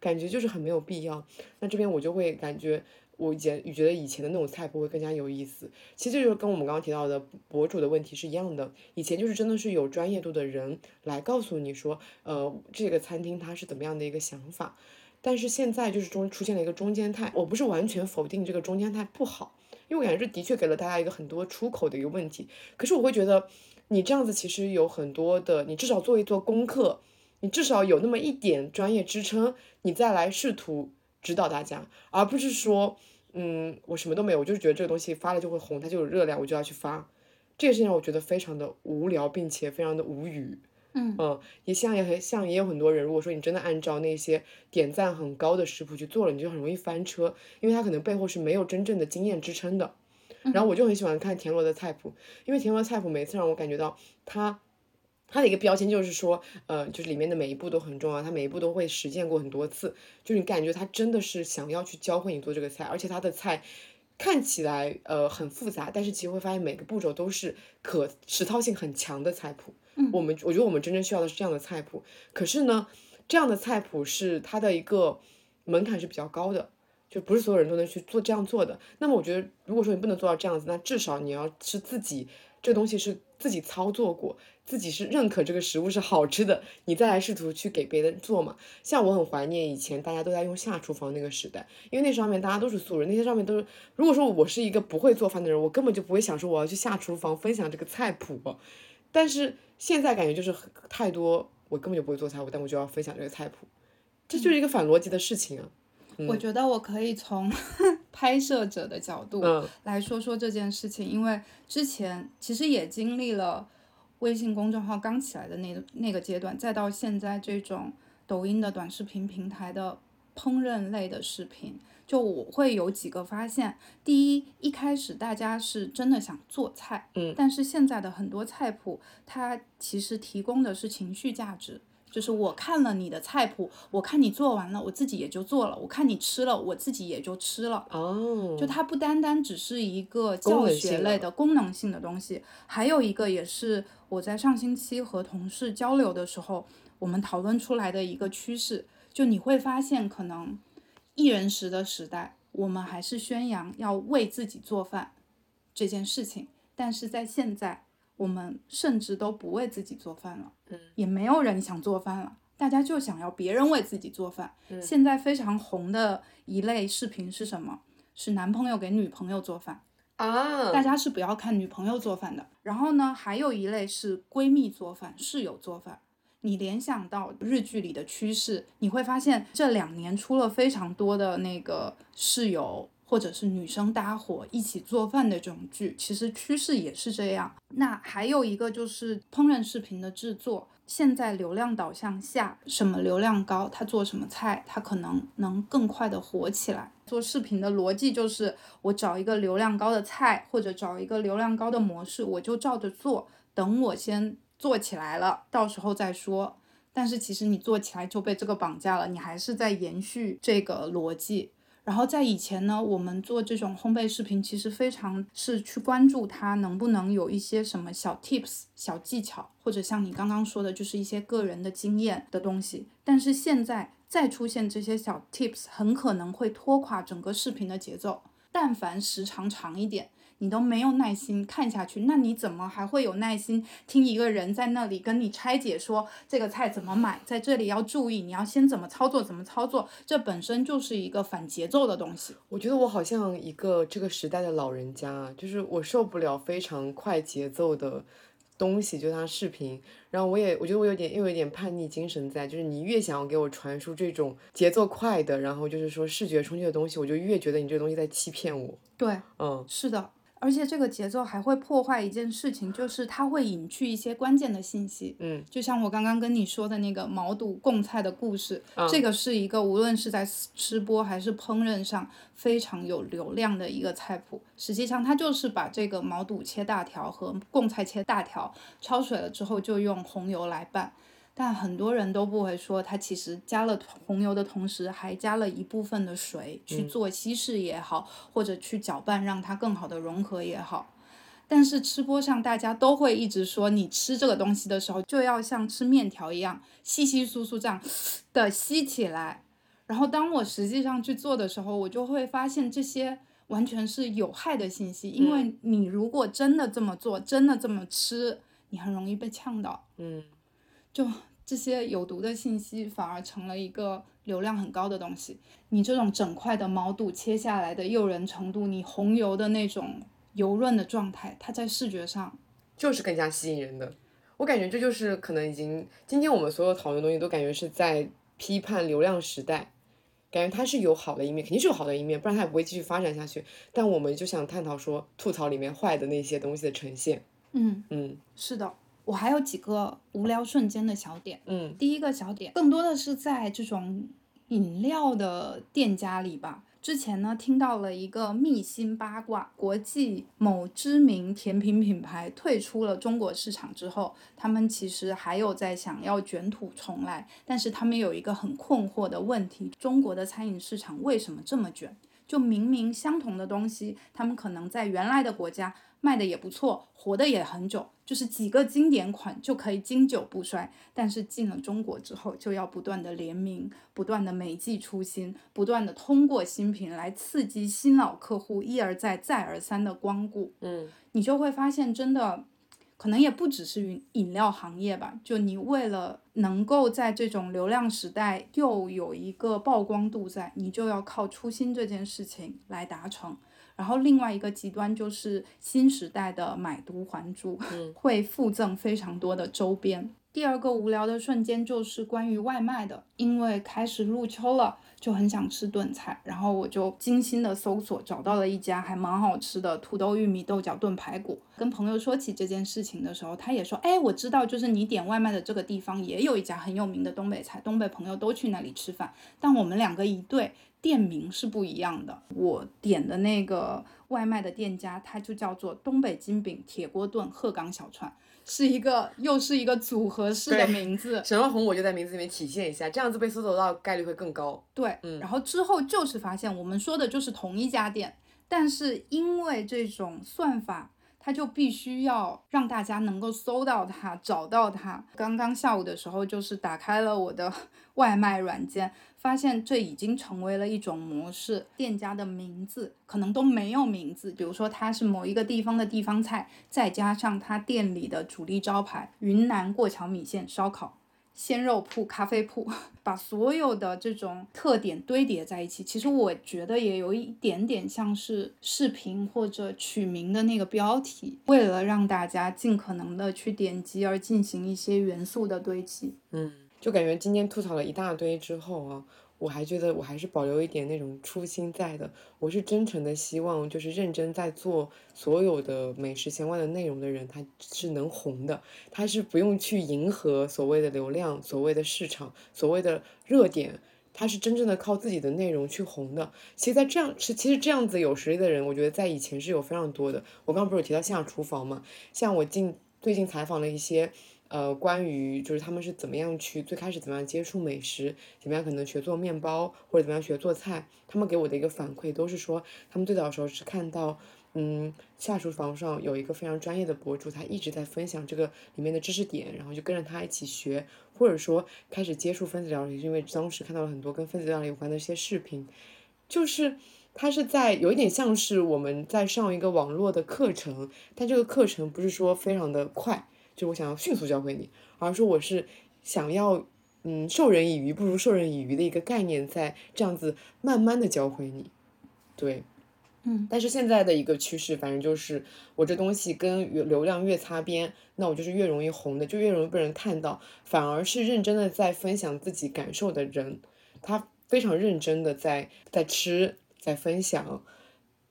感觉就是很没有必要。那这边我就会感觉。我以前觉得以前的那种菜谱会更加有意思，其实这就是跟我们刚刚提到的博主的问题是一样的。以前就是真的是有专业度的人来告诉你说，呃，这个餐厅它是怎么样的一个想法，但是现在就是中出现了一个中间态。我不是完全否定这个中间态不好，因为我感觉这的确给了大家一个很多出口的一个问题。可是我会觉得，你这样子其实有很多的，你至少做一做功课，你至少有那么一点专业支撑，你再来试图。指导大家，而不是说，嗯，我什么都没有，我就是觉得这个东西发了就会红，它就有热量，我就要去发。这个事情让我觉得非常的无聊，并且非常的无语。嗯嗯，也像也很像也有很多人，如果说你真的按照那些点赞很高的食谱去做了，你就很容易翻车，因为它可能背后是没有真正的经验支撑的。然后我就很喜欢看田螺的菜谱，因为田螺的菜谱每次让我感觉到它。它的一个标签就是说，呃，就是里面的每一步都很重要，它每一步都会实践过很多次，就是你感觉他真的是想要去教会你做这个菜，而且他的菜看起来呃很复杂，但是其实会发现每个步骤都是可实操性很强的菜谱。嗯，我们我觉得我们真正需要的是这样的菜谱，可是呢，这样的菜谱是它的一个门槛是比较高的，就不是所有人都能去做这样做的。那么我觉得，如果说你不能做到这样子，那至少你要是自己这个东西是自己操作过。自己是认可这个食物是好吃的，你再来试图去给别人做嘛。像我很怀念以前大家都在用下厨房那个时代，因为那上面大家都是素人，那些上面都是。如果说我是一个不会做饭的人，我根本就不会想说我要去下厨房分享这个菜谱。但是现在感觉就是太多，我根本就不会做菜，我但我就要分享这个菜谱，这就是一个反逻辑的事情啊。我觉得我可以从 拍摄者的角度来说说这件事情，因为之前其实也经历了微信公众号刚起来的那那个阶段，再到现在这种抖音的短视频平台的烹饪类的视频，就我会有几个发现。第一，一开始大家是真的想做菜，嗯，但是现在的很多菜谱，它其实提供的是情绪价值。就是我看了你的菜谱，我看你做完了，我自己也就做了；我看你吃了，我自己也就吃了。哦，就它不单单只是一个教学类的功能性的东西，还有一个也是我在上星期和同事交流的时候，我们讨论出来的一个趋势。就你会发现，可能一人食的时代，我们还是宣扬要为自己做饭这件事情，但是在现在。我们甚至都不为自己做饭了，嗯，也没有人想做饭了，大家就想要别人为自己做饭。现在非常红的一类视频是什么？是男朋友给女朋友做饭啊，大家是不要看女朋友做饭的。然后呢，还有一类是闺蜜做饭、室友做饭。你联想到日剧里的趋势，你会发现这两年出了非常多的那个室友。或者是女生搭伙一起做饭的这种剧，其实趋势也是这样。那还有一个就是烹饪视频的制作，现在流量导向下，什么流量高，他做什么菜，他可能能更快的火起来。做视频的逻辑就是，我找一个流量高的菜，或者找一个流量高的模式，我就照着做，等我先做起来了，到时候再说。但是其实你做起来就被这个绑架了，你还是在延续这个逻辑。然后在以前呢，我们做这种烘焙视频，其实非常是去关注它能不能有一些什么小 tips、小技巧，或者像你刚刚说的，就是一些个人的经验的东西。但是现在再出现这些小 tips，很可能会拖垮整个视频的节奏。但凡时长长一点。你都没有耐心看下去，那你怎么还会有耐心听一个人在那里跟你拆解说这个菜怎么买，在这里要注意，你要先怎么操作，怎么操作？这本身就是一个反节奏的东西。我觉得我好像一个这个时代的老人家，就是我受不了非常快节奏的东西，就它视频。然后我也我觉得我有点又有点叛逆精神在，就是你越想要给我传输这种节奏快的，然后就是说视觉冲击的东西，我就越觉得你这个东西在欺骗我。对，嗯，是的。而且这个节奏还会破坏一件事情，就是它会隐去一些关键的信息。嗯，就像我刚刚跟你说的那个毛肚贡菜的故事，这个是一个无论是在吃播还是烹饪上非常有流量的一个菜谱。实际上，它就是把这个毛肚切大条和贡菜切大条，焯水了之后就用红油来拌。但很多人都不会说，它其实加了红油的同时，还加了一部分的水去做稀释也好，或者去搅拌让它更好的融合也好。但是吃播上大家都会一直说，你吃这个东西的时候就要像吃面条一样稀稀疏疏这样的吸起来。然后当我实际上去做的时候，我就会发现这些完全是有害的信息，因为你如果真的这么做，真的这么吃，你很容易被呛到。嗯，就。这些有毒的信息反而成了一个流量很高的东西。你这种整块的毛肚切下来的诱人程度，你红油的那种油润的状态，它在视觉上就是更加吸引人的。我感觉这就是可能已经今天我们所有讨论的东西都感觉是在批判流量时代，感觉它是有好的一面，肯定是有好的一面，不然它也不会继续发展下去。但我们就想探讨说，吐槽里面坏的那些东西的呈现。嗯嗯，是的。我还有几个无聊瞬间的小点，嗯，第一个小点更多的是在这种饮料的店家里吧。之前呢，听到了一个秘辛八卦：国际某知名甜品品牌退出了中国市场之后，他们其实还有在想要卷土重来，但是他们有一个很困惑的问题：中国的餐饮市场为什么这么卷？就明明相同的东西，他们可能在原来的国家。卖的也不错，活的也很久，就是几个经典款就可以经久不衰。但是进了中国之后，就要不断的联名，不断的每季出新，不断的通过新品来刺激新老客户一而再再而三的光顾。嗯，你就会发现，真的可能也不只是饮饮料行业吧，就你为了能够在这种流量时代又有一个曝光度在，你就要靠出新这件事情来达成。然后另外一个极端就是新时代的买椟还珠，会附赠非常多的周边。第二个无聊的瞬间就是关于外卖的，因为开始入秋了，就很想吃炖菜，然后我就精心的搜索，找到了一家还蛮好吃的土豆玉米豆角炖排骨。跟朋友说起这件事情的时候，他也说，哎，我知道，就是你点外卖的这个地方也有一家很有名的东北菜，东北朋友都去那里吃饭，但我们两个一对，店名是不一样的。我点的那个外卖的店家，它就叫做东北金饼铁锅炖鹤岗小串。是一个又是一个组合式的名字，沈万红我就在名字里面体现一下，这样子被搜索到概率会更高。对，嗯，然后之后就是发现我们说的就是同一家店，但是因为这种算法。他就必须要让大家能够搜到它，找到它。刚刚下午的时候，就是打开了我的 外卖软件，发现这已经成为了一种模式。店家的名字可能都没有名字，比如说它是某一个地方的地方菜，再加上它店里的主力招牌——云南过桥米线烧烤。鲜肉铺、咖啡铺，把所有的这种特点堆叠在一起，其实我觉得也有一点点像是视频或者取名的那个标题，为了让大家尽可能的去点击而进行一些元素的堆积。嗯，就感觉今天吐槽了一大堆之后啊。我还觉得我还是保留一点那种初心在的，我是真诚的希望，就是认真在做所有的美食相关的内容的人，他是能红的，他是不用去迎合所谓的流量、所谓的市场、所谓的热点，他是真正的靠自己的内容去红的。其实，在这样是其实这样子有实力的人，我觉得在以前是有非常多的。我刚刚不是有提到下厨房嘛，像我近最近采访了一些。呃，关于就是他们是怎么样去最开始怎么样接触美食，怎么样可能学做面包或者怎么样学做菜，他们给我的一个反馈都是说，他们最早的时候是看到，嗯，下厨房上有一个非常专业的博主，他一直在分享这个里面的知识点，然后就跟着他一起学，或者说开始接触分子料理，是因为当时看到了很多跟分子料理有关的一些视频，就是他是在有一点像是我们在上一个网络的课程，但这个课程不是说非常的快。就我想要迅速教会你，而说我是想要，嗯，授人以鱼不如授人以渔的一个概念，在这样子慢慢的教会你，对，嗯，但是现在的一个趋势，反正就是我这东西跟流量越擦边，那我就是越容易红的，就越容易被人看到，反而是认真的在分享自己感受的人，他非常认真的在在吃，在分享，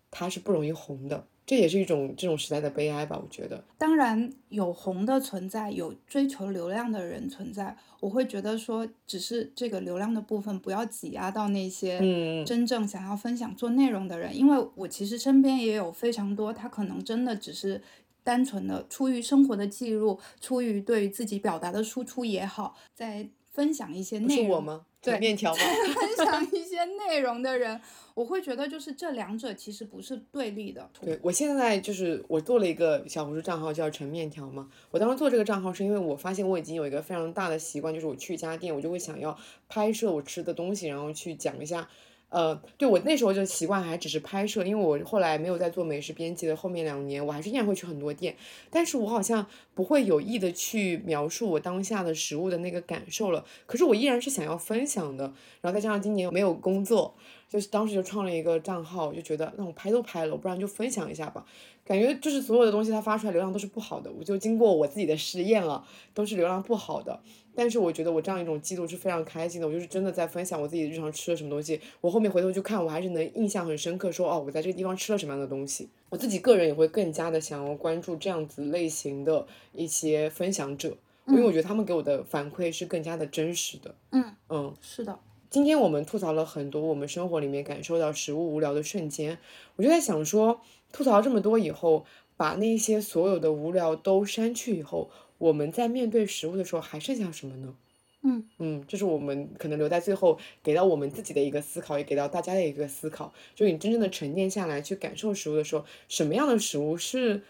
他是不容易红的。这也是一种这种时代的悲哀吧，我觉得。当然有红的存在，有追求流量的人存在，我会觉得说，只是这个流量的部分不要挤压到那些真正想要分享做内容的人，因为我其实身边也有非常多，他可能真的只是单纯的出于生活的记录，出于对于自己表达的输出也好，在分享一些内容。是我吗？对，面条吗？分享一些内容的人。我会觉得就是这两者其实不是对立的。对我现在就是我做了一个小红书账号叫陈面条嘛。我当时做这个账号是因为我发现我已经有一个非常大的习惯，就是我去一家店，我就会想要拍摄我吃的东西，然后去讲一下。呃，对我那时候就习惯还只是拍摄，因为我后来没有在做美食编辑的后面两年，我还是依然会去很多店，但是我好像不会有意的去描述我当下的食物的那个感受了。可是我依然是想要分享的。然后再加上今年没有工作，就是当时就创了一个账号，就觉得那我拍都拍了，不然就分享一下吧。感觉就是所有的东西它发出来流量都是不好的，我就经过我自己的实验了，都是流量不好的。但是我觉得我这样一种记录是非常开心的，我就是真的在分享我自己日常吃了什么东西。我后面回头去看，我还是能印象很深刻，说哦，我在这个地方吃了什么样的东西。我自己个人也会更加的想要关注这样子类型的一些分享者，因为我觉得他们给我的反馈是更加的真实的。嗯嗯，是的。今天我们吐槽了很多我们生活里面感受到食物无聊的瞬间，我就在想说，吐槽这么多以后，把那些所有的无聊都删去以后。我们在面对食物的时候还剩下什么呢？嗯嗯，这是我们可能留在最后给到我们自己的一个思考，也给到大家的一个思考。就你真正的沉淀下来去感受食物的时候，什么样的食物是？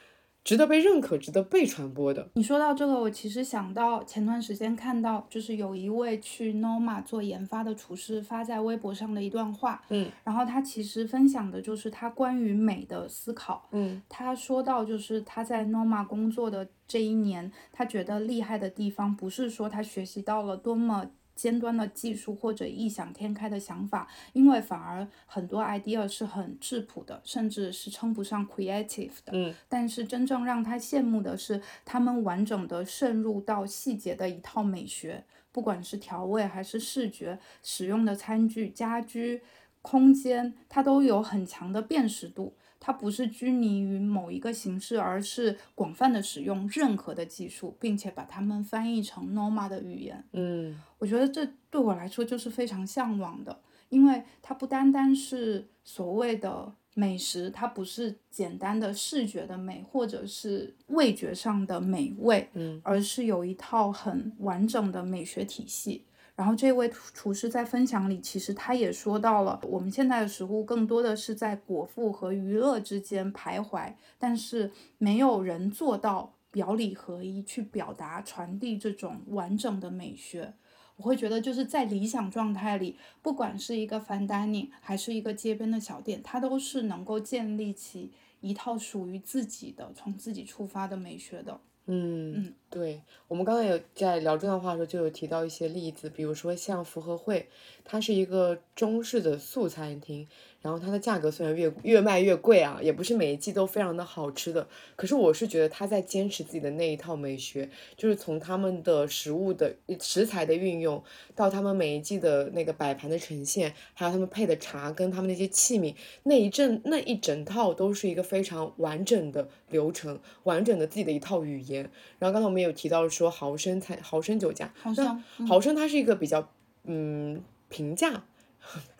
值得被认可、值得被传播的。你说到这个，我其实想到前段时间看到，就是有一位去 Noma 做研发的厨师发在微博上的一段话，嗯，然后他其实分享的就是他关于美的思考，嗯，他说到就是他在 Noma 工作的这一年，他觉得厉害的地方不是说他学习到了多么。尖端的技术或者异想天开的想法，因为反而很多 idea 是很质朴的，甚至是称不上 creative 的。嗯，但是真正让他羡慕的是，他们完整的渗入到细节的一套美学，不管是调味还是视觉，使用的餐具、家居、空间，它都有很强的辨识度。它不是拘泥于某一个形式，而是广泛的使用任何的技术，并且把它们翻译成 Norma 的语言。嗯，我觉得这对我来说就是非常向往的，因为它不单单是所谓的美食，它不是简单的视觉的美，或者是味觉上的美味，嗯，而是有一套很完整的美学体系。然后这位厨师在分享里，其实他也说到了，我们现在的食物更多的是在果腹和娱乐之间徘徊，但是没有人做到表里合一，去表达传递这种完整的美学。我会觉得就是在理想状态里，不管是一个 fine dining 还是一个街边的小店，它都是能够建立起一套属于自己的、从自己出发的美学的。嗯，对，我们刚才有在聊这段话的时候，就有提到一些例子，比如说像福和会，它是一个中式的素餐厅，然后它的价格虽然越越卖越贵啊，也不是每一季都非常的好吃的，可是我是觉得他在坚持自己的那一套美学，就是从他们的食物的食材的运用，到他们每一季的那个摆盘的呈现，还有他们配的茶跟他们那些器皿，那一阵那一整套都是一个非常完整的流程，完整的自己的一套语言。然后刚才我们有提到说豪生餐豪生酒家，好像豪生它是一个比较嗯平价。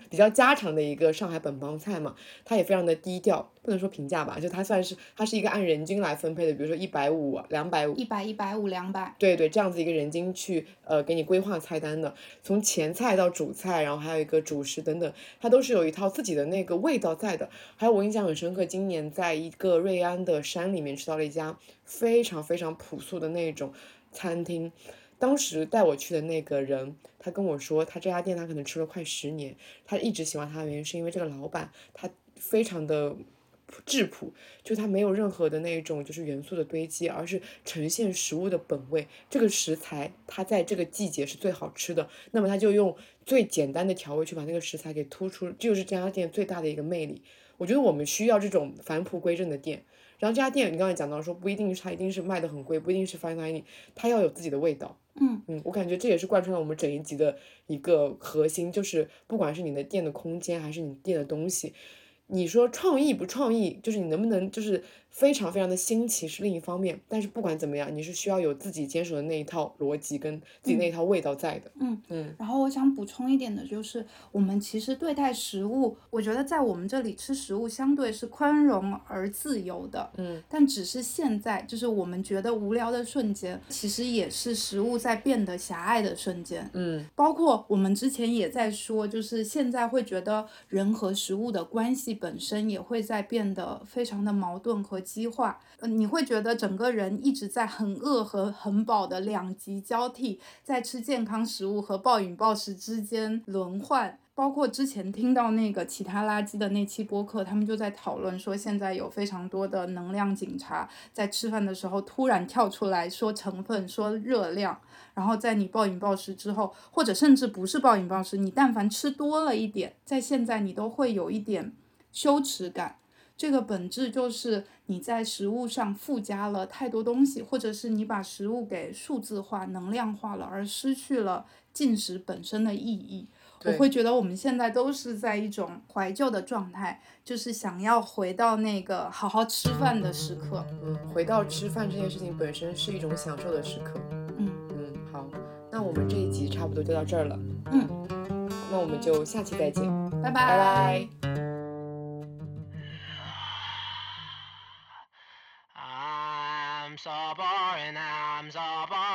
比较家常的一个上海本帮菜嘛，它也非常的低调，不能说平价吧，就它算是它是一个按人均来分配的，比如说一百五、两百五、一百、一百五、两百，对对，这样子一个人均去呃给你规划菜单的，从前菜到主菜，然后还有一个主食等等，它都是有一套自己的那个味道在的。还有我印象很深刻，今年在一个瑞安的山里面吃到了一家非常非常朴素的那种餐厅。当时带我去的那个人，他跟我说，他这家店他可能吃了快十年，他一直喜欢他的原因是因为这个老板他非常的质朴，就他没有任何的那种就是元素的堆积，而是呈现食物的本味。这个食材它在这个季节是最好吃的，那么他就用最简单的调味去把那个食材给突出，这就是这家店最大的一个魅力。我觉得我们需要这种返璞归真的店。然后这家店你刚才讲到说，不一定是它一定是卖的很贵，不一定是 fine dining，它要有自己的味道。嗯，我感觉这也是贯穿了我们整一集的一个核心，就是不管是你的店的空间，还是你店的东西，你说创意不创意，就是你能不能就是非常非常的新奇是另一方面，但是不管怎么样，你是需要有自己坚守的那一套逻辑跟自己那一套味道在的。嗯嗯然后我想补充一点的就是，我们其实对待食物，我觉得在我们这里吃食物相对是宽容而自由的。嗯，但只是现在，就是我们觉得无聊的瞬间，其实也是食物在变得狭隘的瞬间。嗯包括我们之前也在说，就是现在会觉得人和食物的关系本身也会在变得非常的矛盾和激化。呃，你会觉得整个人一直在很饿和很饱的两极交替，在吃健康食物和暴饮暴食之间轮换。包括之前听到那个其他垃圾的那期播客，他们就在讨论说，现在有非常多的能量警察在吃饭的时候突然跳出来说成分、说热量，然后在你暴饮暴食之后，或者甚至不是暴饮暴食，你但凡吃多了一点，在现在你都会有一点羞耻感。这个本质就是你在食物上附加了太多东西，或者是你把食物给数字化、能量化了，而失去了进食本身的意义。我会觉得我们现在都是在一种怀旧的状态，就是想要回到那个好好吃饭的时刻。嗯，回到吃饭这件事情本身是一种享受的时刻。嗯嗯，好，那我们这一集差不多就到这儿了。嗯，那我们就下期再见，拜拜拜。are bar and arms are bar.